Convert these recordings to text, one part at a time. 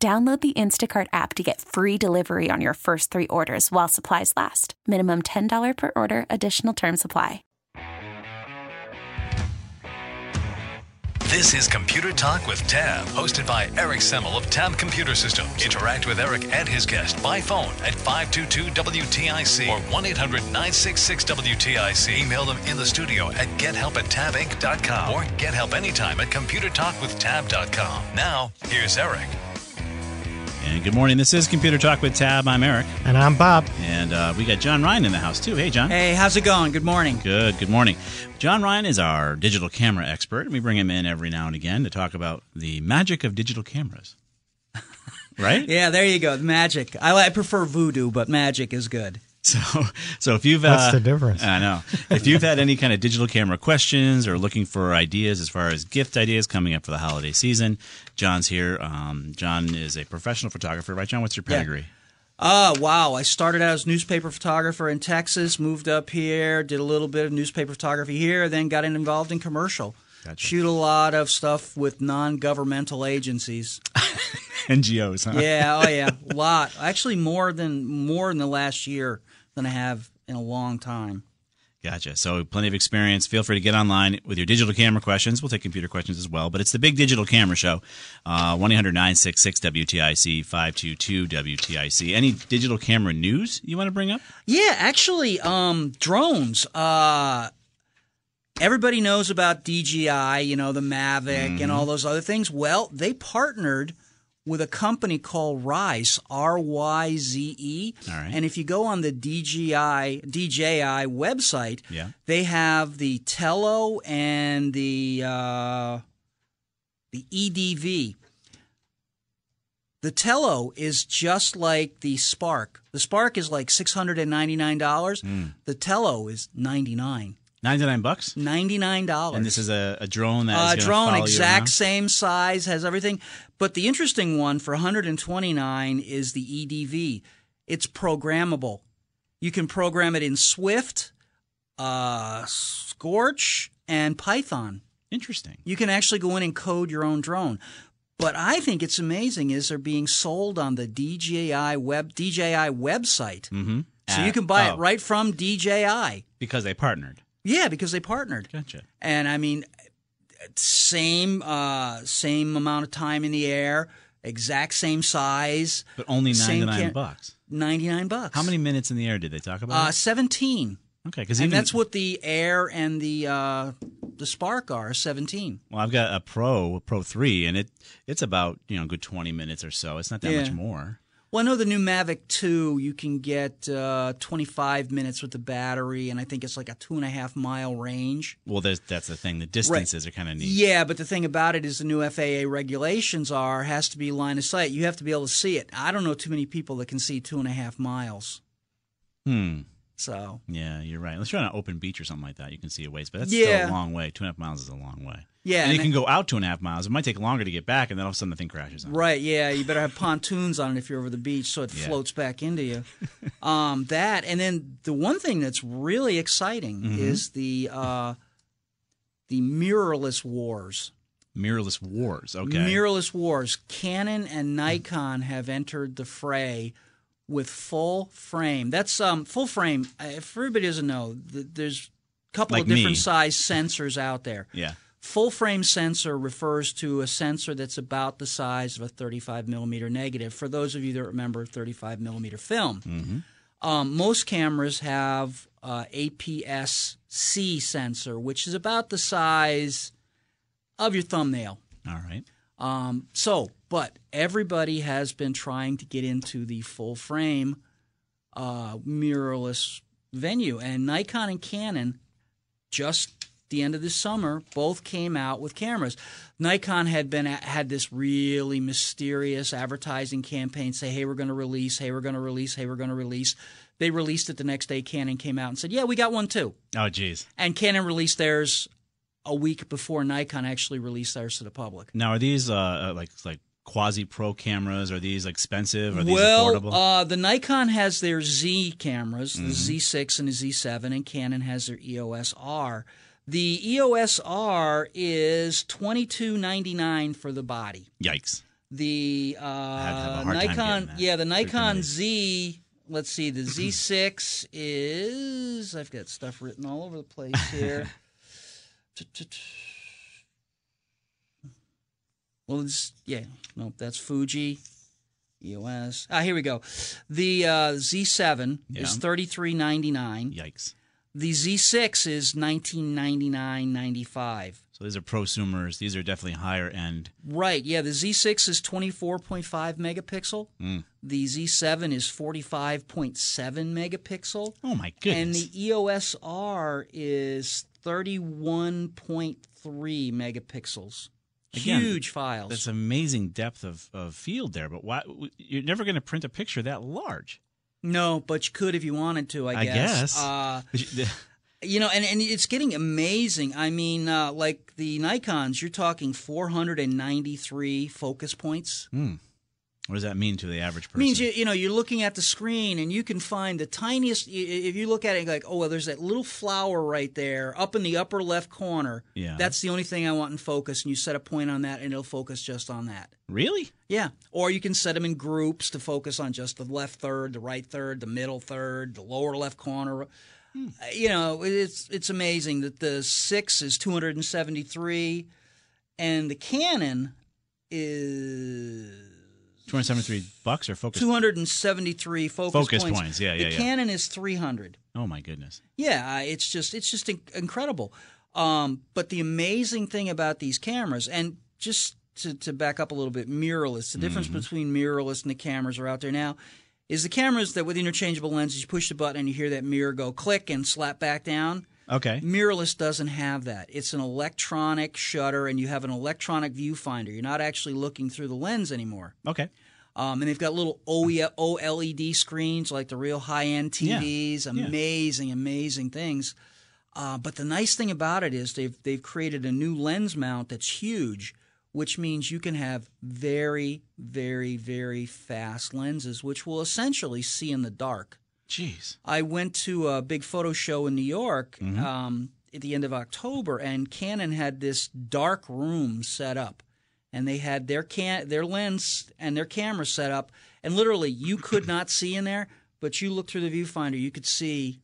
Download the Instacart app to get free delivery on your first three orders while supplies last. Minimum $10 per order, additional term supply. This is Computer Talk with Tab, hosted by Eric Semmel of Tab Computer Systems. Interact with Eric and his guest by phone at 522-WTIC or 1-800-966-WTIC. Email them in the studio at gethelp at tabinc.com or get help anytime at computertalkwithtab.com. Now, here's Eric. And good morning. This is Computer Talk with Tab. I'm Eric. And I'm Bob. And uh, we got John Ryan in the house, too. Hey, John. Hey, how's it going? Good morning. Good, good morning. John Ryan is our digital camera expert. and We bring him in every now and again to talk about the magic of digital cameras. right? yeah, there you go. Magic. I, I prefer voodoo, but magic is good. So, so if you've what's uh, the difference? I know if you've had any kind of digital camera questions or looking for ideas as far as gift ideas coming up for the holiday season, John's here. Um, John is a professional photographer, right? John, what's your pedigree? Oh, uh, wow. I started out as a newspaper photographer in Texas, moved up here, did a little bit of newspaper photography here, then got involved in commercial. Gotcha. Shoot a lot of stuff with non governmental agencies. NGOs, huh? Yeah, oh yeah. A lot. Actually more than more in the last year than I have in a long time. Gotcha. So plenty of experience. Feel free to get online with your digital camera questions. We'll take computer questions as well. But it's the big digital camera show. Uh, one 966 WTIC 522 WTIC. Any digital camera news you want to bring up? Yeah, actually, um, drones. Uh, everybody knows about DJI. You know the Mavic mm-hmm. and all those other things. Well, they partnered with a company called Ryze, R Y Z E. And if you go on the DJI DJI website, yeah. they have the Tello and the uh, the EDU. The Tello is just like the Spark. The Spark is like six hundred and ninety nine dollars. Mm. The Tello is ninety nine. Ninety nine bucks. Ninety nine dollars. And this is a, a drone that uh, is drone exact same size, has everything. But the interesting one for one hundred and twenty nine is the EDU. It's programmable. You can program it in Swift, uh, Scratch, and Python. Interesting. You can actually go in and code your own drone. But I think it's amazing is they're being sold on the DJI web DJI website. Mm-hmm. So you can buy oh. it right from DJI because they partnered. Yeah, because they partnered. Gotcha. And I mean, same uh, same amount of time in the air, exact same size, but only ninety nine bucks. Ninety nine bucks. How many minutes in the air did they talk about? Uh, Seventeen. Okay, because and that's what the Air and the uh, the Spark are seventeen. Well, I've got a Pro, a Pro three, and it it's about you know good twenty minutes or so. It's not that yeah. much more. Well, I know the new Mavic 2, you can get uh, 25 minutes with the battery, and I think it's like a two and a half mile range. Well, that's the thing. The distances right. are kind of neat. Yeah, but the thing about it is the new FAA regulations are has to be line of sight. You have to be able to see it. I don't know too many people that can see two and a half miles. Hmm. So yeah, you're right. Unless you're on an open beach or something like that, you can see a ways, but that's yeah. still a long way. Two and a half miles is a long way. Yeah, and, and it can go out two and a half miles. It might take longer to get back, and then all of a sudden the thing crashes. right. Yeah. You better have pontoons on it if you're over the beach, so it yeah. floats back into you. um, that, and then the one thing that's really exciting mm-hmm. is the uh, the mirrorless wars. Mirrorless wars. Okay. Mirrorless wars. Canon and Nikon have entered the fray with full frame. That's um, full frame. If everybody doesn't know, there's a couple like of different me. size sensors out there. Yeah. Full frame sensor refers to a sensor that's about the size of a 35 millimeter negative. For those of you that remember 35 millimeter film, mm-hmm. um, most cameras have uh, APS-C sensor, which is about the size of your thumbnail. All right. Um, so, but everybody has been trying to get into the full frame uh, mirrorless venue, and Nikon and Canon just the end of this summer, both came out with cameras. Nikon had been had this really mysterious advertising campaign say, "Hey, we're going to release. Hey, we're going to release. Hey, we're going to release." They released it the next day. Canon came out and said, "Yeah, we got one too." Oh, geez. And Canon released theirs a week before Nikon actually released theirs to the public. Now, are these uh, like like quasi pro cameras? Are these expensive? Are these well, affordable? uh, the Nikon has their Z cameras, the Z6 and the Z7, and Canon has their EOS R. The EOS R is twenty two ninety nine for the body. Yikes. The uh, Nikon, yeah, the Nikon. Z. Let's see, the Z6 is. I've got stuff written all over the place here. Well, it's yeah, nope, that's Fuji, EOS. Ah, here we go. The uh, Z7 Yeah. is thirty three ninety nine. Yikes. The Z6 is nineteen ninety nine ninety five. So these are prosumers. These are definitely higher end. Right. Yeah. The Z6 is 24.5 megapixel. Mm. The Z7 is 45.7 megapixel. Oh my goodness. And the EOS R is 31.3 megapixels. Again, Huge files. That's amazing depth of, of field there. But why? You're never going to print a picture that large. No, but you could if you wanted to, I I guess. guess. Uh, you- know, and, and it's getting amazing. I mean, uh, like the Nikons, you're talking 493 focus points. What does that mean to the average person? means you you know you're looking at the screen and you can find the tiniest. If you look at it like, oh well, there's that little flower right there up in the upper left corner. Yeah. that's the only thing I want in focus, and you set a point on that, and it'll focus just on that. really? Yeah, or you can set them in groups to focus on just the left third, the right third, the middle third, the lower left corner. Uh, You know, it's it's amazing that the six is 273, and the Canon is 273 bucks or focus? 273 focus, Focus points. points, yeah, the yeah, yeah. Canon is 300. Oh my goodness. Yeah, uh, it's just it's just incredible. Um, but the amazing thing about these cameras, and just to, to back up a little bit, mirrorless. The difference Mm-hmm. between mirrorless and the cameras are out there now is the cameras that with interchangeable lenses, you push the button and you hear that mirror go click and slap back down. Okay. Mirrorless doesn't have that. It's an electronic shutter, and you have an electronic viewfinder. You're not actually looking through the lens anymore. Okay. Um, and they've got little OLED screens like the real high end TVs. Yeah. Amazing, amazing things. Uh, but the nice thing about it is they've they've created a new lens mount that's huge, which means you can have very, very, very fast lenses, which will essentially see in the dark. Jeez. I went to a big photo show in New York Mm-hmm. um, at the end of October, and Canon had this dark room set up, and they had their can their lens and their camera set up, and literally you could not see in there, but you looked through the viewfinder, you could see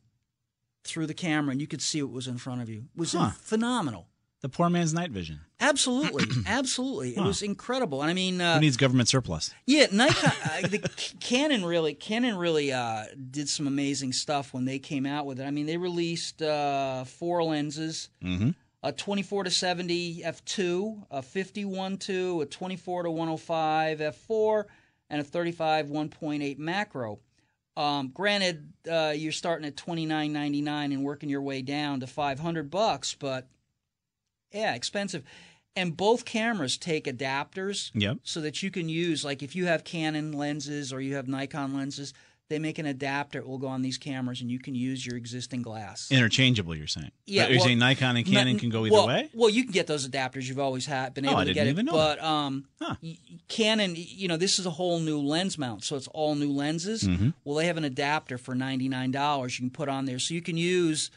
through the camera, and you could see what was in front of you. It was Huh. phenomenal. The poor man's night vision. Absolutely, absolutely, it was incredible. And I mean, uh, Who needs government surplus? yeah, Nikon, uh, the Canon really, Canon really uh, did some amazing stuff when they came out with it. I mean, they released uh, four lenses, a 24 to 70 f2, a 51 to, a 24 to 105 f4, and a 35 1.8 macro. Um, granted, uh, you're starting at 29.99 and working your way down to 500 bucks, but yeah, expensive. And both cameras take adapters Yep. so that you can use like if you have Canon lenses or you have Nikon lenses, they make an adapter that will go on these cameras and you can use your existing glass. Interchangeable, you're saying? Yeah, Are you well, saying Nikon and Canon can go either well, way? Well, you can get those adapters. You've always had been Oh, able I to didn't get even it. know but um, Huh. Canon, you know, this is a whole new lens mount, so it's all new lenses. Mm-hmm. Well, they have an adapter for ninety nine dollars. You can put on there, so you can use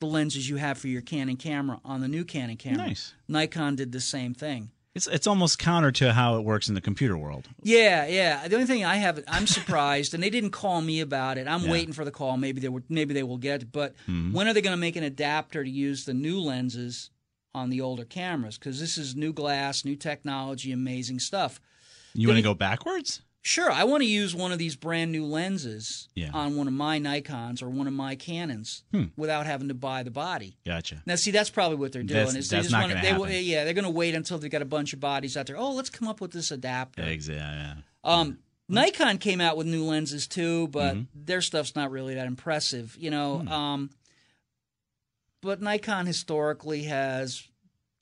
the lenses you have for your Canon camera on the new Canon camera. Nice. Nikon did the same thing. It's it's almost counter to how it works in the computer world. Yeah, yeah. The only thing I have, I'm surprised, and they didn't call me about it. I'm Yeah. waiting for the call. Maybe they would, maybe they will get it. But Mm-hmm. when are they going to make an adapter to use the new lenses on the older cameras? Because this is new glass, new technology, amazing stuff. You want to go backwards? Sure, I want to use one of these brand new lenses Yeah. on one of my Nikons or one of my Canons Hmm. without having to buy the body. Gotcha. Now, see, that's probably what they're doing. That's- is they that's just not they will- happen. Yeah, they're going to wait until they've got a bunch of bodies out there. Oh, let's come up with this adapter. Eggs, yeah. Um, Nikon came out with new lenses too, but Mm-hmm. their stuff's not really that impressive. You know, Hmm. um, but Nikon historically has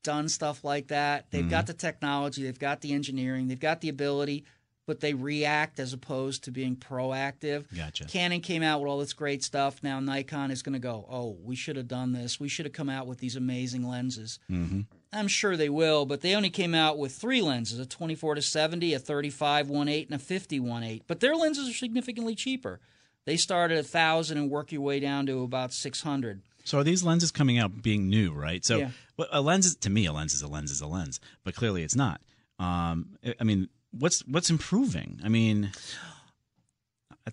done stuff like that. They've got the technology, they've got the engineering, they've got the ability, but they react as opposed to being proactive. Gotcha. Canon came out with all this great stuff. Now Nikon is going to go, oh, we should have done this. We should have come out with these amazing lenses. Mm-hmm. I'm sure they will, but they only came out with three lenses: a 24 to 70, a 35 1.8, and a 50 1.8. But their lenses are significantly cheaper. They start at a thousand and work your way down to about 600. So are these lenses coming out being new, right? So Yeah. a lens is to me, a lens is a lens is a lens, but clearly it's not. Um, I mean, what's what's improving? I mean,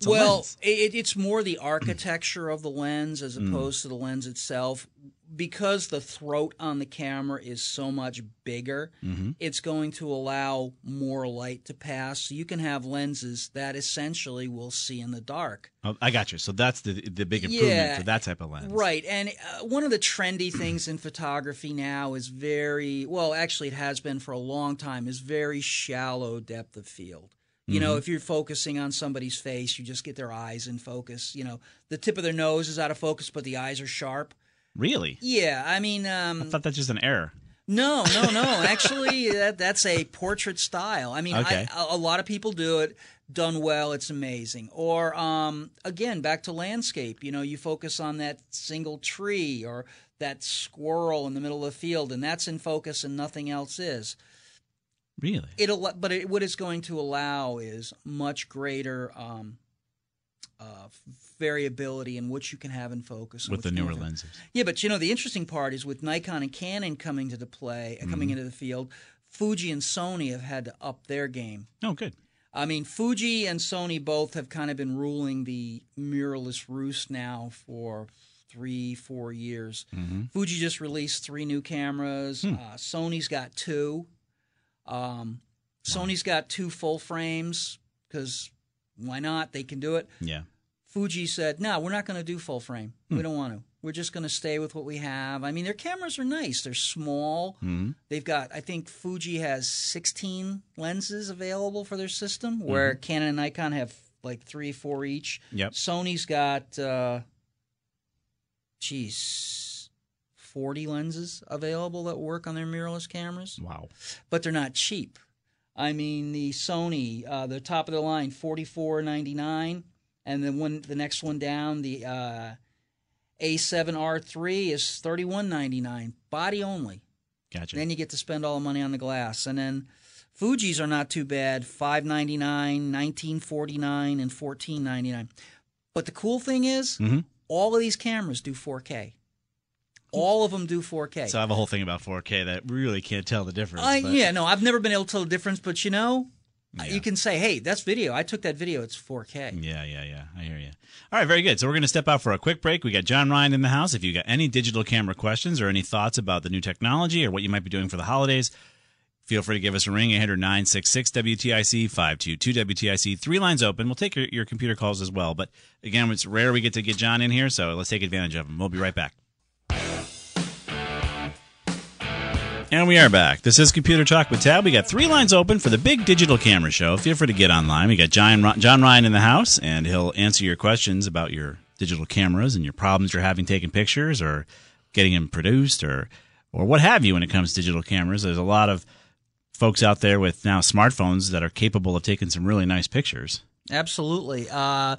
well, it, it's more the architecture of the lens as Mm. opposed to the lens itself. Because the throat on the camera is so much bigger, Mm-hmm. it's going to allow more light to pass. So you can have lenses that essentially will see in the dark. Oh, I got you. So that's the the big improvement Yeah. for that type of lens, Right. And uh, one of the trendy things in photography now is very, well, actually, it has been for a long time, is very shallow depth of field. You know, if you're focusing on somebody's face, you just get their eyes in focus. You know, the tip of their nose is out of focus, but the eyes are sharp. Really? Yeah, I mean, I um, thought that's just an error. no, no, no. Actually, that that's a portrait style. I mean, Okay. I, a a lot of people do it. Done well, it's amazing. Or um, again, back to landscape. You know, you focus on that single tree or that squirrel in the middle of the field, and that's in focus, and nothing else is. Really? It'll, but it, what it's going to allow is much greater um, uh, variability in what you can have in focus With the newer lenses. Yeah, but you know the interesting part is with Nikon and Canon coming to the play, uh, coming into the field, Fuji and Sony have had to up their game. Oh, good. I mean, Fuji and Sony both have kind of been ruling the mirrorless roost now for three, four years. Fuji just released three new cameras. Uh, Sony's got two. Um, Sony's got two full frames because why not? They can do it. Yeah. Fuji said, "No, we're not going to do full frame. Hmm. We don't want to. We're just going to stay with what we have." I mean, their cameras are nice. They're small. Mm-hmm. They've got, I think, Fuji has 16 lenses available for their system, where Canon and Nikon have like three, four each. Mm-hmm. Yep. Sony's got, uh, geez, 40 lenses available that work on their mirrorless cameras Wow. but they're not cheap. I mean, the Sony, uh, the top of the line, forty four ninety nine, and then one, the next one down, the uh, A7R3 is thirty one ninety nine, body only. Gotcha. Then you get to spend all the money on the glass, and then Fuji's are not too bad, five ninety nine, nineteen forty nine, and fourteen ninety nine. But the cool thing is, Mhm. all of these cameras do four K. All of them do 4K. so I have a whole thing about 4K that really can't tell the difference. Uh, yeah, no, I've never been able to tell the difference, but you know, Yeah. you can say, "Hey, that's video. I took that video. It's 4K." Yeah, yeah, yeah. I hear you. All right, very good. So we're going to step out for a quick break. We got John Ryan in the house. If you got any digital camera questions or any thoughts about the new technology or what you might be doing for the holidays, feel free to give us a ring. 800 966 WTIC 522 WTIC. Three lines open. We'll take your, your computer calls as well. But again, it's rare we get to get John in here, so let's take advantage of him. We'll be right back. And we are back. This is Computer Talk with Tab. We got three lines open for the big digital camera show. Feel free to get online. We got John, John Ryan in the house, and he'll answer your questions about your digital cameras and your problems you're having taking pictures or getting them produced or or what have you when it comes to digital cameras. There's a lot of folks out there with now smartphones that are capable of taking some really nice pictures. Absolutely. Uh,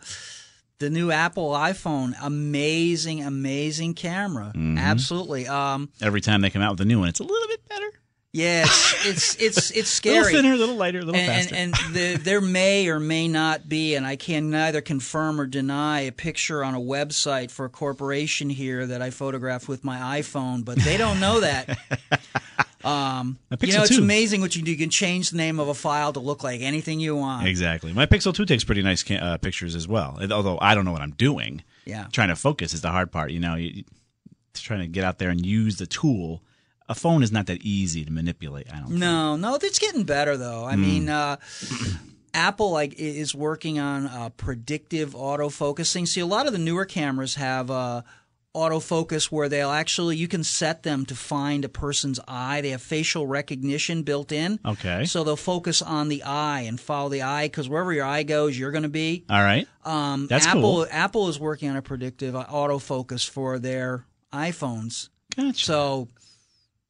the new Apple iPhone, amazing, amazing camera. Mm-hmm. Absolutely. Um, Every time they come out with a new one, it's a little bit better. yeah, it's it's it's, it's A little thinner, a little lighter, a little and, faster. and, and the, there may or may not be, and I can neither confirm or deny a picture on a website for a corporation here that I photographed with my iPhone, but they don't know that. Um, you know, it's 2. amazing what you can do. You can change the name of a file to look like anything you want. Exactly. My Pixel 2 takes pretty nice uh, pictures as well. It- Although I don't know what I'm doing. Yeah. Trying to focus is the hard part. You know, you, trying to get out there and use the tool. A phone is not that easy to manipulate. I don't. think. No, no, it's getting better though. I mean, uh, Apple like is working on uh, predictive autofocusing. See, a lot of the newer cameras have uh, autofocus where they'll actually you can set them to find a person's eye. They have facial recognition built in. Okay. So they'll focus on the eye and follow the eye because wherever your eye goes, you're going to be. All right. Um, That's Apple cool. Apple is working on a predictive uh, autofocus for their iPhones. Gotcha. So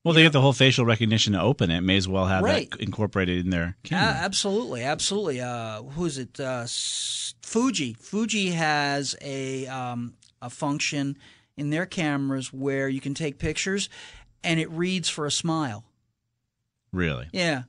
well, they get the whole facial recognition to open it. May as well have Right. that incorporated in their camera. absolutely, absolutely. Uh, who is it? Uh, S- Fuji. Fuji has a um, a function in their cameras where you can take pictures, and it reads for a smile. really. Yeah,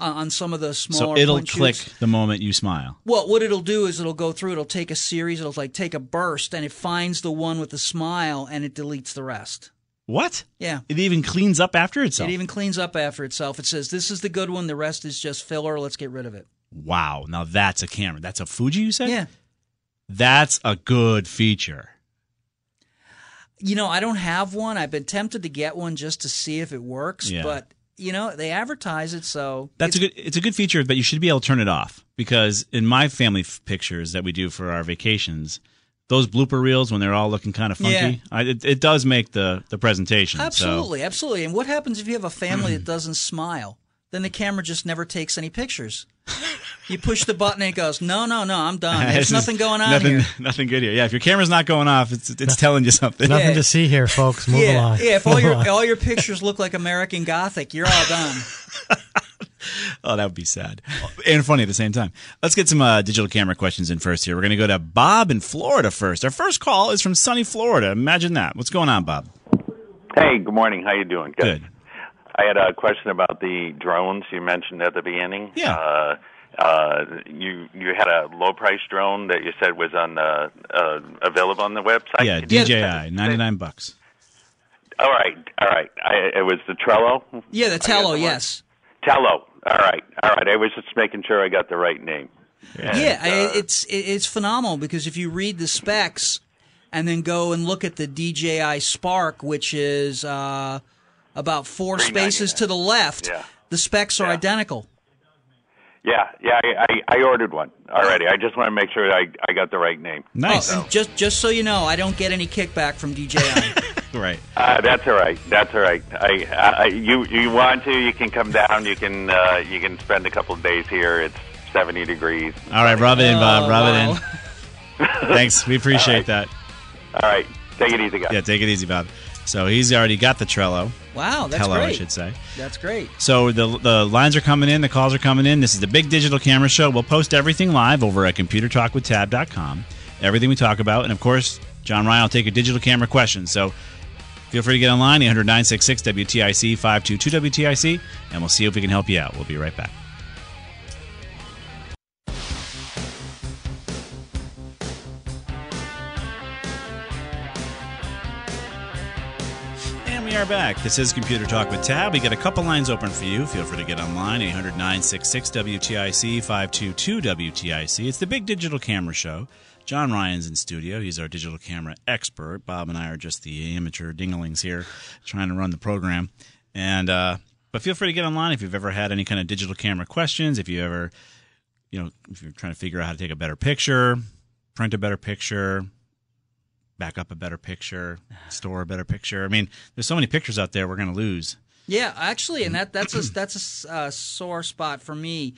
uh, on some of the So it'll click shoots. the moment you smile. Well, what it'll do is it'll go through. It'll take a series. It'll like take a burst, and it finds the one with the smile, and it deletes the rest. What? Yeah. It even cleans up after itself. It even cleans up after itself. It says, "This is the good one. The rest is just filler. Let's get rid of it." wow. Now that's a camera. That's a Fuji, you said? Yeah. That's a good feature. You know, I don't have one. I've been tempted to get one just to see if it works, Yeah. but you know, they advertise it, so That's a good. It's a good feature, but you should be able to turn it off because in my family f- pictures that we do for our vacations, those blooper reels when they're all looking kind of funky, Yeah. I, it, it does make the the presentation. so- absolutely, absolutely. And what happens if you have a family that doesn't smile? Then the camera just never takes any pictures. You push the button and it goes, "No, no, no, I'm done. There's is nothing going on nothing, here." Nothing good here. Yeah, if your camera's not going off, it's it's telling you something. Yeah. Nothing to see here, folks. Move yeah, along. yeah. If all Move your along. all your pictures look like American Gothic, you're all done. Oh, that would be sad and funny at the same time. Let's get some uh, digital camera questions in first here. We're going to go to Bob in Florida first. Our first call is from sunny Florida. Imagine that. What's going on, Bob? Hey, good morning. How you doing? Good. I had a question about the drones you mentioned at the beginning. Yeah. Uh, uh, you you had a low price drone that you said was on uh, uh, available on the website. Yeah, DJI, ninety nine bucks. All right, all right. I, it was the Trello. Yeah, the I got Tello, the yes. Tello. All right, all right. I was just making sure I got the right name. Yeah, I- uh, it's it's phenomenal because if you read the specs and then go and look at the DJI Spark, which is uh, about four spaces to the left, Yeah. the specs are Yeah. identical. Yeah, yeah. I, I, I ordered one already. I just want to make sure I I got the right name. Nice. Oh, and just just so you know, I don't get any kickback from DJI. right. Uh, that's all right. That's all right. I, I, you, you want to? You can come down. You can, uh, you can spend a couple of days here. It's seventy degrees. All right, rub it in, Bob. Oh, Rub wow. it in. Thanks. We appreciate that. All right, take it easy, guys. Yeah, take it easy, Bob. So he's already got the Trello. Wow, that's Tello, I should say. That's great. So the the lines are coming in, the calls are coming in. This is the Big Digital Camera Show. We'll post everything live over at computertalkwithtab.com. Everything we talk about, and of course, John Ryan will take your digital camera questions. So feel free to get online 800 966 WTIC 522 WTIC, and we'll see if we can help you out. We'll be right back. Are back. This is Computer Talk with Tab. We got a couple lines open for you. Feel free to get online 800 966 WTIC 522 WTIC. It's the big digital camera show. John Ryan's in studio. He's our digital camera expert. Bob and I are just the amateur dinglings here trying to run the program. And uh, but feel free to get online if you've ever had any kind of digital camera questions. If you ever, you know, if you're trying to figure out how to take a better picture, print a better picture, back up a better picture, store a better picture. I mean, there's so many pictures out there we're going to lose. Yeah, actually, and that that's a that's a uh, sore spot for me.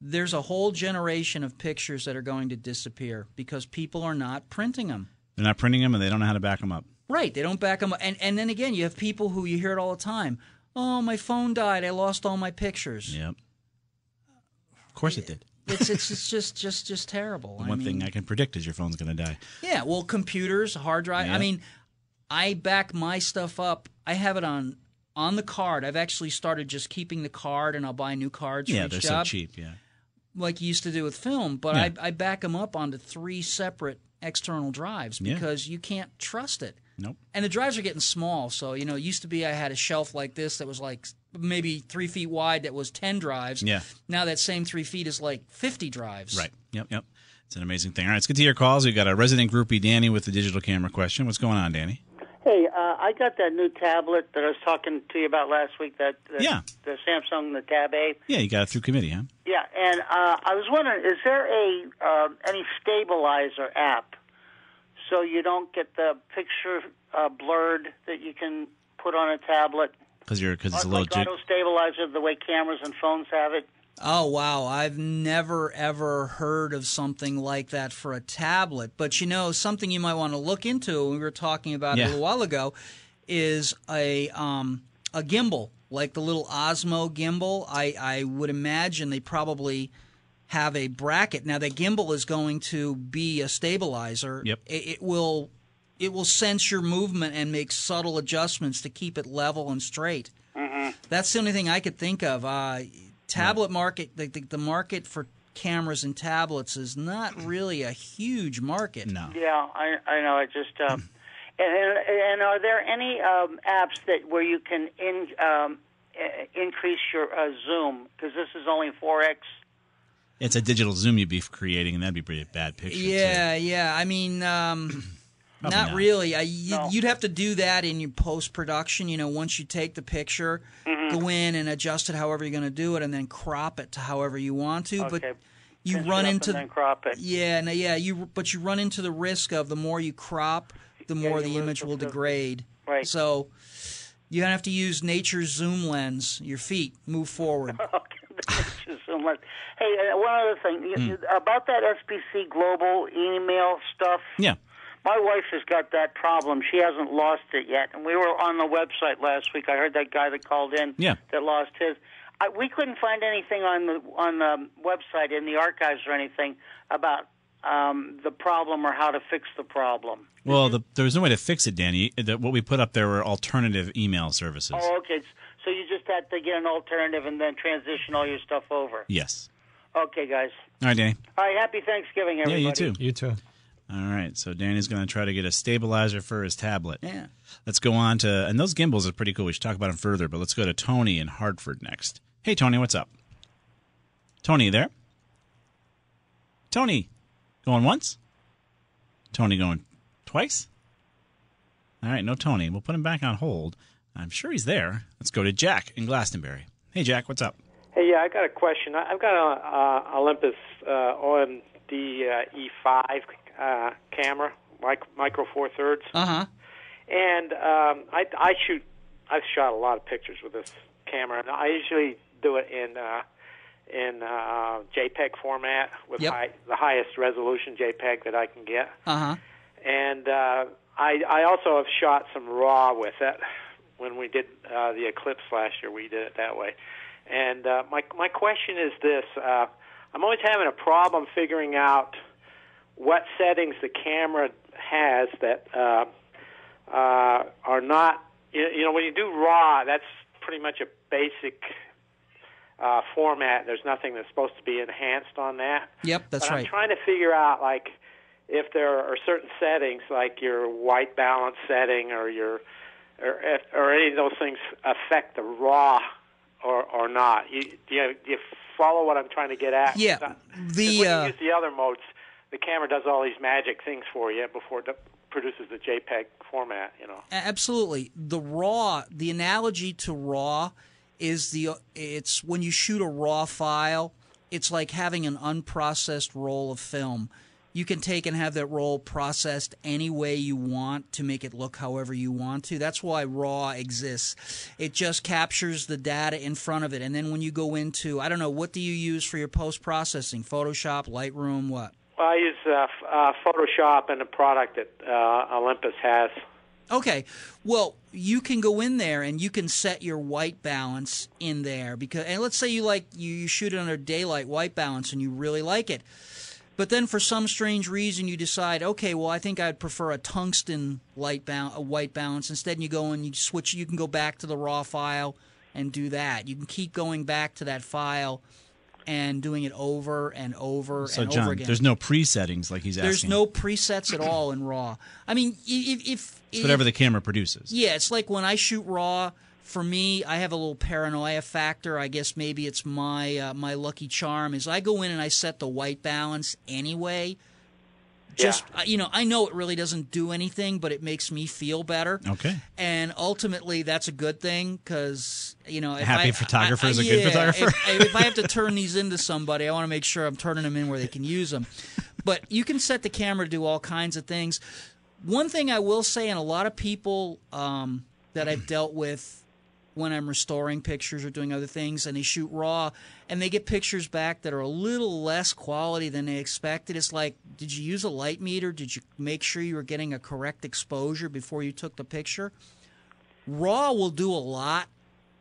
There's a whole generation of pictures that are going to disappear because people are not printing them. They're not printing them and they don't know how to back them up. Right, they don't back them up. And and then again, you have people who you hear it all the time. Oh, my phone died. I lost all my pictures. Yep. Of course it did. It's, it's it's just just just terrible. The I one mean, thing I can predict is your phone's going to die. Yeah, well, computers, hard drive. I mean, I back my stuff up. I have it on on the card. I've actually started just keeping the card, and I'll buy new cards Yeah, for they're each so cheap. Yeah. like you used to do with film. But Yeah. I, I back them up onto three separate external drives Yeah. because you can't trust it. Nope. And the drives are getting small. So, you know, it used to be I had a shelf like this that was like maybe three feet wide that was 10 drives. Yeah. Now that same three feet is like 50 drives. Right. Yep. Yep. It's an amazing thing. All right, let's get to your calls. We've got a resident groupie, Danny, with the digital camera question. What's going on, Danny? Hey, uh, I got that new tablet that I was talking to you about last week. That, that Yeah. the Samsung the Tab A. Yeah, you got it through committee, huh? Yeah, and uh, I was wondering, is there a uh, any stabilizer app so you don't get the picture uh, blurred that you can put on a tablet? Because you're because it's a like little. Jig- auto stabilizer, the way cameras and phones have it. Oh wow, I've never ever heard of something like that for a tablet. But you know, something you might want to look into. We were talking about it a little while ago. Is a um, a gimbal like the little Osmo gimbal? I I would imagine they probably have a bracket. Now the gimbal is going to be a stabilizer. Yep. It, it will it will sense your movement and make subtle adjustments to keep it level and straight. That's the only thing I could think of. Uh, tablet market, the, the, the market for cameras and tablets is not really a huge market. No. Yeah, I I know. It just um, and, and and are there any um, apps that where you can in um, uh, increase your uh, zoom because this is only four x. It's a digital zoom you'd be creating, and that'd be pretty bad picture. too. Yeah, yeah. I mean, um, Probably not, not. really. I, you, No. You'd have to do that in your post production. You know, once you take the picture, Mm-hmm. go in and adjust it however you're going to do it, and then crop it to however you want to. Okay. But you Pinch it run up into and then crop it. yeah, no, yeah. You but you run into the risk of the more you crop, the more you the image will filter. degrade. Right. So you have to use nature's zoom lens. Your feet move forward. Just so much. Hey, uh, one other thing You- you- about that SBC Global email stuff. Yeah. My wife has got that problem. She hasn't lost it yet. And we were on the website last week. I heard that guy that called in Yeah. that lost his. I, we couldn't find anything on the on the website in the archives or anything about um, the problem or how to fix the problem. Well, the, there was no way to fix it, Danny. The, what we put up there were alternative email services. Oh, okay. So you just had to get an alternative and then transition all your stuff over. Yes. Okay, guys. All right, Danny. All right. Happy Thanksgiving, everybody. Yeah, you too. You too. All right. So Danny's going to try to get a stabilizer for his tablet. Yeah. Let's go on to, and those gimbals are pretty cool. We should talk about them further, but let's go to Tony in Hartford next. Hey, Tony, what's up? Tony, you there? Tony, going once? Tony going twice? All right, no Tony. We'll put him back on hold. I'm sure he's there. Let's go to Jack in Glastonbury. Hey, Jack, what's up? Hey, yeah, I got a question. I- I've got a uh, Olympus uh, OMD uh, E5 uh, camera, mic- micro four thirds, Uh huh. and um, I, I shoot. I've shot a lot of pictures with this camera, and I usually do it in uh, in uh, JPEG format with Yep. high, the highest resolution JPEG that I can get. Uh huh. And uh, I, I also have shot some raw with it when we did uh, the Eclipse last year. We did it that way. And uh, my my question is this: uh, I'm always having a problem figuring out what settings the camera has that uh, uh, are not. You you know, when you do raw, that's pretty much a basic uh, format. There's nothing that's supposed to be enhanced on that. Yep, that's but right. I'm trying to figure out like if there are certain settings like your white balance setting or your or, if, or any of those things affect the raw or or not. You do you, do you follow what I'm trying to get at? Yeah, the, uh, use the other modes, the camera does all these magic things for you before it produces the JPEG format. You know. Absolutely. The raw, the analogy to raw is the it's when you shoot a raw file, it's like having an unprocessed roll of film. You can take and have that roll processed any way you want to make it look however you want to. That's why raw exists. It just captures the data in front of it and then when you go into I don't know what do you use for your post processing? Photoshop, Lightroom, what? I use uh, uh, Photoshop and a product that uh, Olympus has. Okay. Well, you can go in there and you can set your white balance in there because and let's say you like you, you shoot it under daylight white balance and you really like it. But then for some strange reason you decide, okay, well I think I'd prefer a tungsten light ba- a white balance instead and you go and you switch you can go back to the raw file and do that. You can keep going back to that file and doing it over and over So, and John, over again. there's no presettings like he's There's asking. no presets at all in raw. I mean, if, if It's whatever the camera produces. yeah, it's like when I shoot raw. For me, I have a little paranoia factor. I guess maybe it's my uh, my lucky charm is I go in and I set the white balance anyway. Just uh, you know, I know it really doesn't do anything, but it makes me feel better. Okay. And ultimately, that's a good thing because you know, if happy I- photographer I- is a good photographer. If, if I have to turn these into somebody, I want to make sure I'm turning them in where they can use them. But you can set the camera to do all kinds of things. One thing I will say, and a lot of people um, that I've dealt with when I'm restoring pictures or doing other things, and they shoot raw, and they get pictures back that are a little less quality than they expected. It's like, did you use a light meter? Did you make sure you were getting a correct exposure before you took the picture? Raw will do a lot,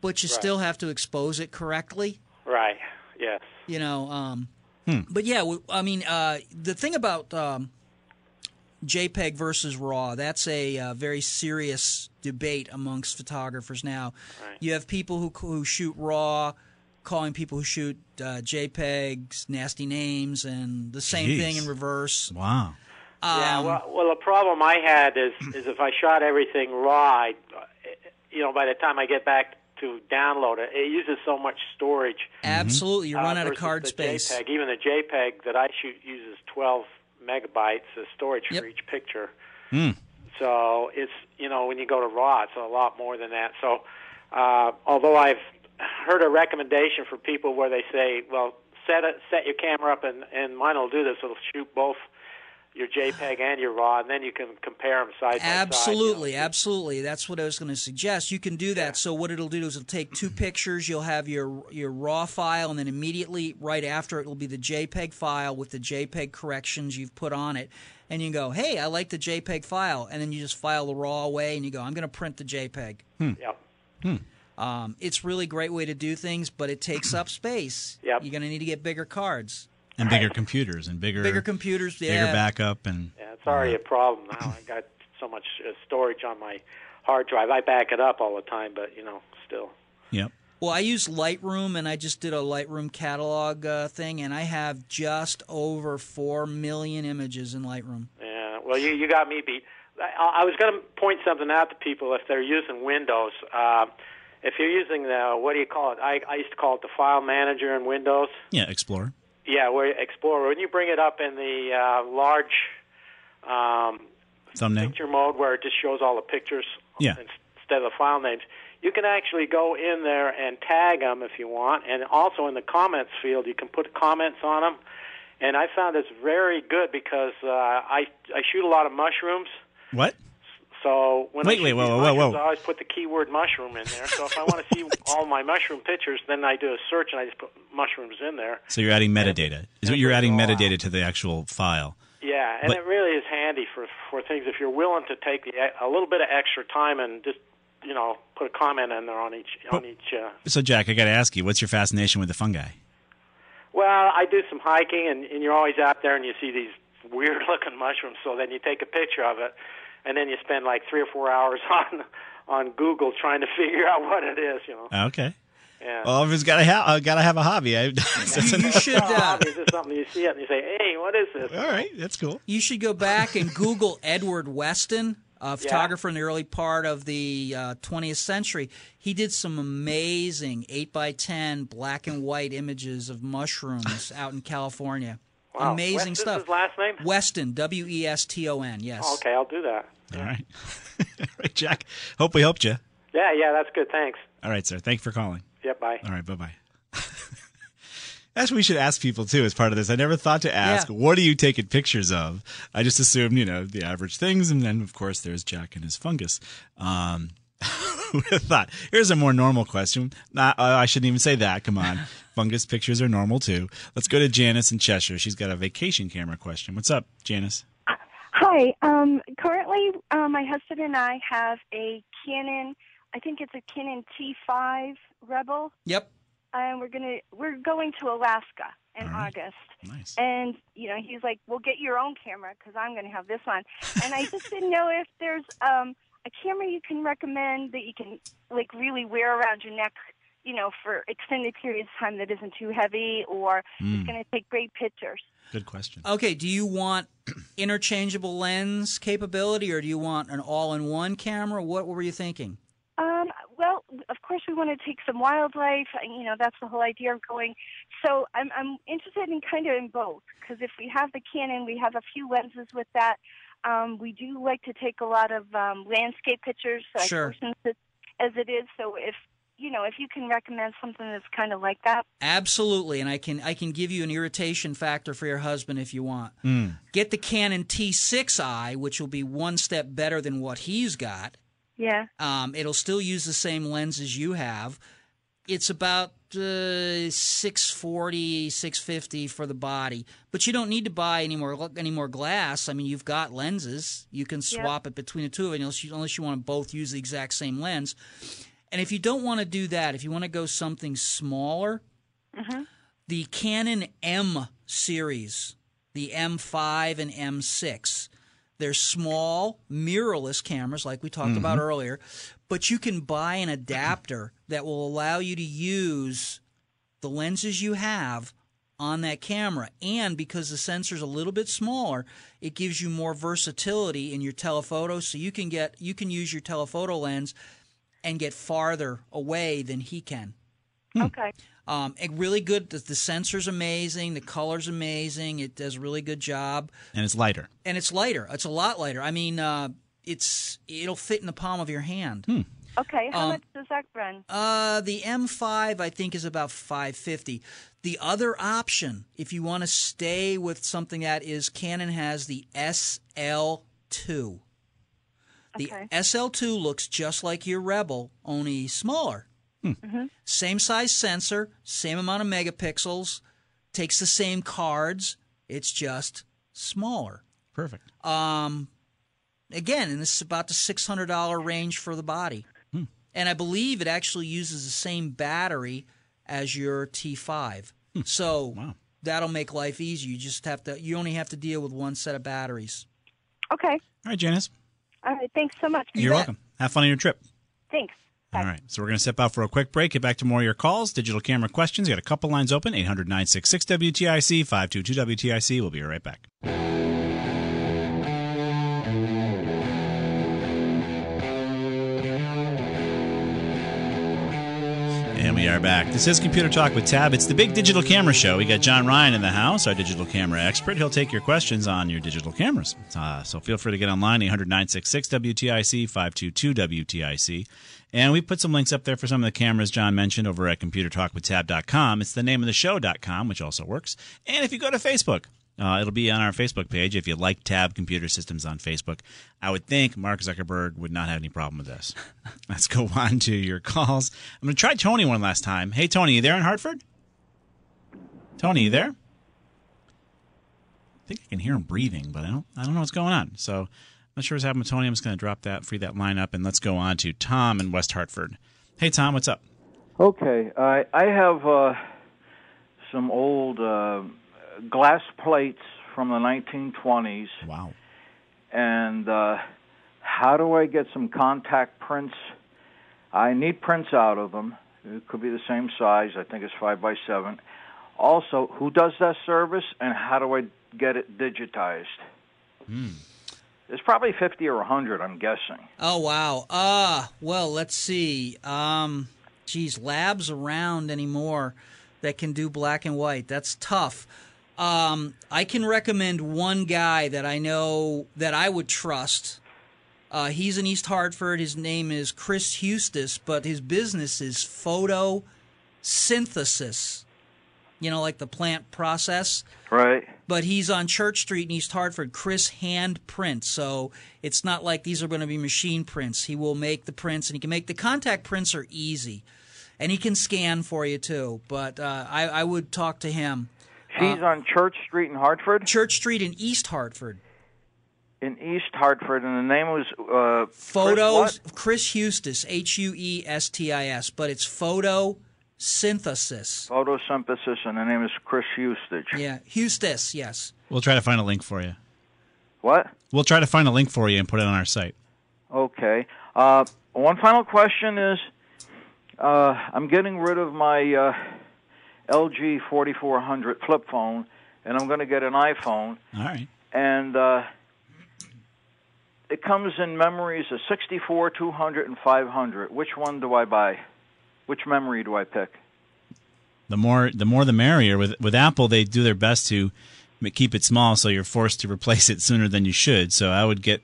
but you Right. still have to expose it correctly. Right. Yes. You know, um, but yeah, I mean, uh, the thing about um, JPEG versus RAW, that's a uh, very serious debate amongst photographers now. Right. You have people who, who shoot RAW calling people who shoot uh, JPEGs nasty names, and the same Jeez. thing in reverse. Wow. yeah. Um, Well, well, the problem I had is is if I shot everything raw, I, you know, by the time I get back to download it, it uses so much storage. Absolutely, you uh, run out of card the space. JPEG. Even the JPEG that I shoot uses 12 megabytes of storage Yep. for each picture. So it's you know when you go to RAW, it's a lot more than that. So uh, although I've heard a recommendation for people where they say, well, set it, set your camera up and and mine will do this. It'll shoot both your JPEG and your RAW, and then you can compare them side by side. Absolutely, you know. absolutely. That's what I was going to suggest. You can do that. So what it'll do is it'll take two pictures. You'll have your your raw file, and then immediately right after it will be the JPEG file with the JPEG corrections you've put on it. And you go, hey, I like the JPEG file, and then you just file the raw away, and you go, I'm going to print the JPEG. Yep. Um, it's really great way to do things, but it takes up space. Yep. You're going to need to get bigger cards, And bigger computers and bigger bigger computers. bigger backup and Yeah, it's already a problem now. I got so much uh, storage on my hard drive. I back it up all the time, but you know, still. yep. Well, I use Lightroom, and I just did a Lightroom catalog uh, thing, and I have just over four million images in Lightroom. Yeah, well, you you got me beat. I, I was going to point something out to people if they're using Windows. Uh, if you're using the what do you call it? I, I used to call it the File Manager in Windows. Yeah, Explorer. Yeah, where Explorer. When you bring it up in the uh, large um, Thumbnail. picture mode, where it just shows all the pictures Yeah. instead of the file names, you can actually go in there and tag them if you want, and also in the comments field, you can put comments on them. And I found this very good because uh, I I shoot a lot of mushrooms. What? So when Wait, I wait, whoa, whoa, whoa. I always put the keyword mushroom in there. So if I want to see all my mushroom pictures, then I do a search and I just put mushrooms in there. So you're adding metadata. Is what you're adding metadata to the actual file. Yeah, and But- it really is handy for for things if you're willing to take the, a little bit of extra time and just you know put a comment in there on each on each. Uh, So Jack, I got to ask you, what's your fascination with the fungi? well, I do some hiking, and, and you're always out there, and you see these weird looking mushrooms. So then you take a picture of it, and then you spend like three or four hours on on Google trying to figure out what it is. You know. Okay. Yeah. Well, if it's got to have, uh, got to have a hobby. I, that's You, you enough. should uh, Is this something you see it and you say, "Hey, what is this?" All right, that's cool. you should go back and Google Edward Weston, a photographer in the early part of the uh, 20th century. He did some amazing eight by ten black and white images of mushrooms out in California. Wow. Amazing Weston's stuff. His last name? Weston, W E S T O N. Yes. Okay, I'll do that. All right. All right, Jack. Hope we helped you. Yeah, yeah, that's good. Thanks. All right, sir. Thank you for calling. Yep, bye. All right, bye bye. That's what we should ask people too as part of this. I never thought to ask, Yeah. what are you taking pictures of? I just assumed, you know, the average things. And then, of course, there's Jack and his fungus. Um, who would have thought? Here's a more normal question. Not, uh, I shouldn't even say that. Come on. Fungus pictures are normal too. Let's go to Janice in Cheshire. She's got a vacation camera question. What's up, Janice? Hi. Um, currently, uh, my husband and I have a Canon. I think it's a Canon T5 Rebel, Yep. and we're gonna we're going to Alaska in All right. August. Nice. And you know, he's like, "Well, get your own camera because I'm going to have this one." And I just didn't know if there's um, a camera you can recommend that you can like really wear around your neck, you know, for extended periods of time that isn't too heavy or Hmm. is going to take great pictures. Good question. Okay, do you want interchangeable lens capability or do you want an all in one camera? What were you thinking? Um, well, of course, we want to take some wildlife. You know, that's the whole idea of going. So I'm, I'm interested in kind of in both because if we have the Canon, we have a few lenses with that. Um, we do like to take a lot of um, landscape pictures, like Sure. as- as it is. So if you know, if you can recommend something that's kind of like that, Absolutely, and I can I can give you an irritation factor for your husband if you want. Mm. Get the Canon T6i, which will be one step better than what he's got. Yeah. Um, it'll still use the same lens as you have. It's about uh, 640, 650 for the body, but you don't need to buy any more any more glass. I mean, you've got lenses. You can swap it between the two of it unless you, unless you want to both use the exact same lens. And if you don't want to do that, if you want to go something smaller, mm-hmm. the Canon M series, the M5 and M6, they're small, mirrorless cameras, like we talked about mm-hmm. earlier, but you can buy an adapter that will allow you to use the lenses you have on that camera. And because the sensor's a little bit smaller, it gives you more versatility in your telephoto. So you can get you can use your telephoto lens and get farther away than he can. Okay. Um, it really good. The, the sensor's amazing. The color's amazing. It does a really good job, And it's lighter. and it's lighter. It's a lot lighter. I mean, uh, it's it'll fit in the palm of your hand. Hmm. Okay. How Um, much does that run? Uh, the M5 I think is about 550. The other option, if you want to stay with something that is Canon has the SL2. The Okay. SL2 looks just like your Rebel, only smaller. Hmm. Mm-hmm. Same size sensor, same amount of megapixels, takes the same cards. It's just smaller. Perfect. Um, again, and this is about the six hundred dollar range for the body, hmm. and I believe it actually uses the same battery as your T5. Hmm. So Wow. that'll make life easy. You just have to. You only have to deal with one set of batteries. Okay. All right, Janice. All right. Thanks so much. You're welcome. Have fun on your trip. Thanks. All right. So we're going to step out for a quick break, get back to more of your calls, digital camera questions. You got a couple lines open 800 966 WTIC, 522 WTIC. We'll be right back. We are back. This is Computer Talk with Tab. It's the big digital camera show. We got John Ryan in the house, our digital camera expert. He'll take your questions on your digital cameras. Uh, so feel free to get online, 800 WTIC, 522 WTIC. And we put some links up there for some of the cameras John mentioned over at computertalkwithtab.com. It's the name of the show.com, which also works. And if you go to Facebook, uh, it'll be on our Facebook page if you like Tab Computer Systems on Facebook. I would think Mark Zuckerberg would not have any problem with this. Let's go on to your calls. I'm going to try Tony one last time. Hey, Tony, you there in Hartford? Tony, you there? I think I can hear him breathing, but I don't. I don't know what's going on. So, I'm not sure what's happening with Tony. I'm just going to drop that, free that line up, and let's go on to Tom in West Hartford. Hey, Tom, what's up? Okay, I I have uh, some old uh, glass plates from the 1920s, Wow. and uh, how do I get some contact prints? I need prints out of them. It could be the same size. I think it's five by seven. Also, who does that service, and how do I get it digitized? It's probably 50 or 100, I'm guessing. Oh wow. Uh well, let's see. Um geez, labs around anymore that can do black and white. That's tough. Um I can recommend one guy that I know that I would trust. Uh, he's in East Hartford. His name is Chris Huestis, but his business is photo synthesis. You know, like the plant process Right. but he's on Church Street in East Hartford. Chris hand prints, so it's not like these are going to be machine prints. He will make the prints, and he can make the contact prints are easy, and he can scan for you too. But uh, I, I would talk to him. She's on Church Street in Hartford? Church Street in East Hartford. In East Hartford, and the name was uh, Photos. Chris Chris Huestis, H U E S T I S, but it's photosynthesis. what? Photosynthesis, and the name is Chris Hustage. Yeah, Huestis. Yes. We'll try to find a link for you. What? We'll try to find a link for you and put it on our site. Okay. Uh, one final question is, uh, I'm getting rid of my uh, LG 4400 flip phone, and I'm going to get an iPhone, All right. and uh, it comes in memories of 64, 200, and 500. Which one do I buy? Which memory do I pick? The more, the more, the merrier. With with Apple, they do their best to keep it small, so you're forced to replace it sooner than you should. So I would get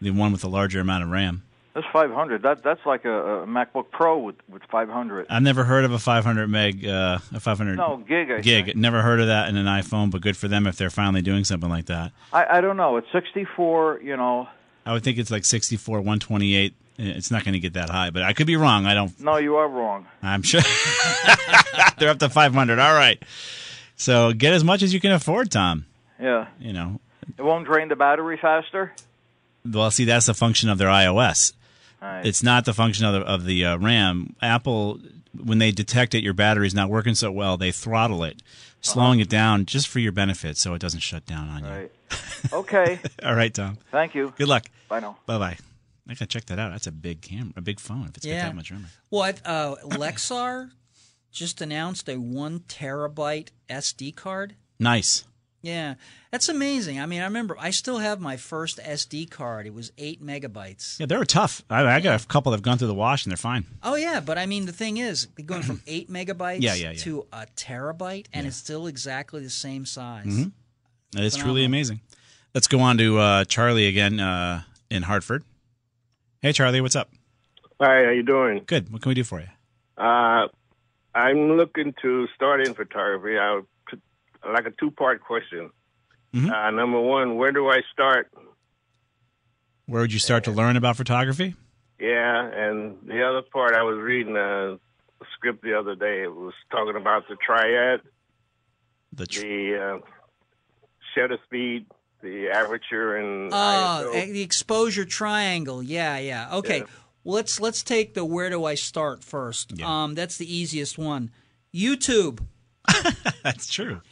the one with the larger amount of RAM. That's 500. That that's like a, a MacBook Pro with with 500. I've never heard of a 500 meg, uh, a 500 No, gig, I gig. think. Never heard of that in an iPhone, but good for them if they're finally doing something like that. I I don't know. It's 64. You know. I would think it's like 64, 128 It's not going to get that high, but I could be wrong. I don't. No, you are wrong. I'm sure they're up to 500. All right. So get as much as you can afford, Tom. Yeah. You know. It won't drain the battery faster. Well, see, that's a function of their iOS. Right. It's not the function of the, of the uh, RAM. Apple, when they detect that your battery's not working so well, they throttle it, slowing it down just for your benefit, so it doesn't shut down on you. Right. Okay. All right, Tom. Thank you. Good luck. Bye now. Bye bye. I gotta check that out. That's a big camera, a big phone. If it's got Yeah. that much room. Well, uh, Lexar just announced a one terabyte SD card. Nice. Yeah, that's amazing. I mean, I remember I still have my first SD card. It was eight megabytes. Yeah, they were tough. I, I got a couple that have gone through the wash and they're fine. Oh yeah, but I mean the thing is, going from eight megabytes Yeah, yeah, yeah. to a terabyte, and it's still exactly the same size. Mhm. That is truly amazing. Let's go on to uh, Charlie again uh, in Hartford. Hey, Charlie, what's up? Hi, how you doing? Good. What can we do for you? Uh, I'm looking to start in photography. I would, like a two-part question. Mhm. Uh, number one, where do I start? Where would you start to learn about photography? Yeah, and the other part, I was reading a script the other day. It was talking about the triad, the, uh, shutter speed, the aperture, and Oh, ISO. eh, the exposure triangle. Yeah, yeah. Okay. Yeah. Well, let's let's take the where do I start first. Um, that's the easiest one. YouTube. That's true.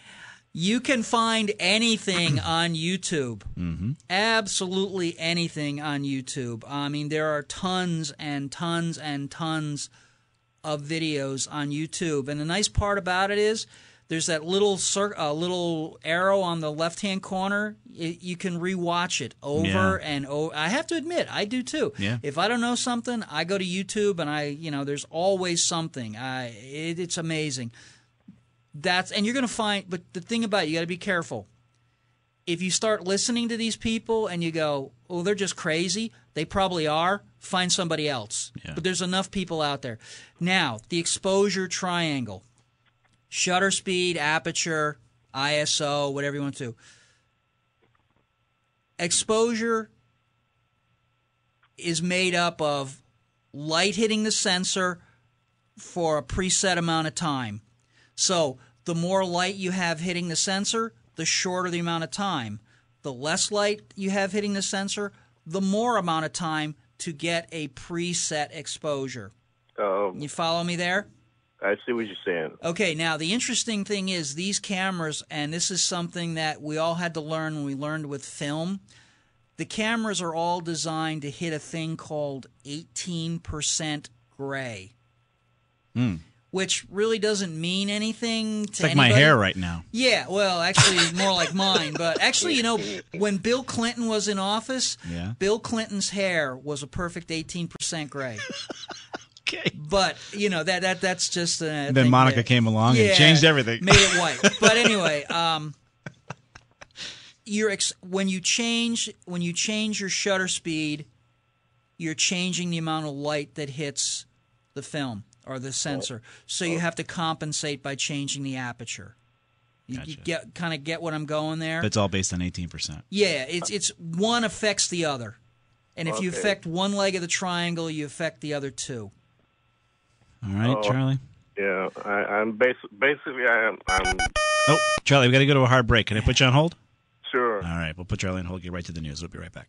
You can find anything on YouTube. Mm-hmm. Absolutely anything on YouTube. I mean, there are tons and tons and tons of videos on YouTube. And the nice part about it is there's that little cir- uh, little arrow on the left hand corner. Y you can rewatch it over Yeah. and over. I have to admit, I do too. Yeah. If I don't know something, I go to YouTube and I, you know, there's always something. I, it, it's amazing. That's and you're going to find. But the thing about it, you got to be careful if you start listening to these people and you go, "Oh, they're just crazy," they probably are. Find somebody else. But there's enough people out there. Now, the exposure triangle: shutter speed, aperture, ISO, whatever you want to. Exposure is made up of light hitting the sensor for a preset amount of time. So the more light you have hitting the sensor, the shorter the amount of time. The less light you have hitting the sensor, the more amount of time to get a preset exposure. Um, You follow me there? I see what you're saying. Okay, now the interesting thing is these cameras, and this is something that we all had to learn when we learned with film. The cameras are all designed to hit a thing called 18% gray, Hmm. Which really doesn't mean anything to It's like my hair right now. Yeah, well, actually, more like mine. But actually, you know, when Bill Clinton was in office, Yeah. Bill Clinton's hair was a perfect 18% gray. okay. But, you know, that that that's just a then Monica that- came along Yeah, and changed everything. Made it white. But anyway, um you're ex- when you change when you change your shutter speed, you're changing the amount of light that hits the film or the oh, sensor. So you oh. have to compensate by changing the aperture. You, you get kind of get what I'm going there. It's all based on 18%. Yeah, it's it's one affects the other, and if you Okay. affect one leg of the triangle, you affect the other two. All right, Oh. Charlie. Yeah, I, I'm bas- basically I'm, I'm Oh, Charlie, we got to go to a hard break. Can I put you on hold? sure. All right, we'll put Charlie on hold. Get right to the news. We'll be right back.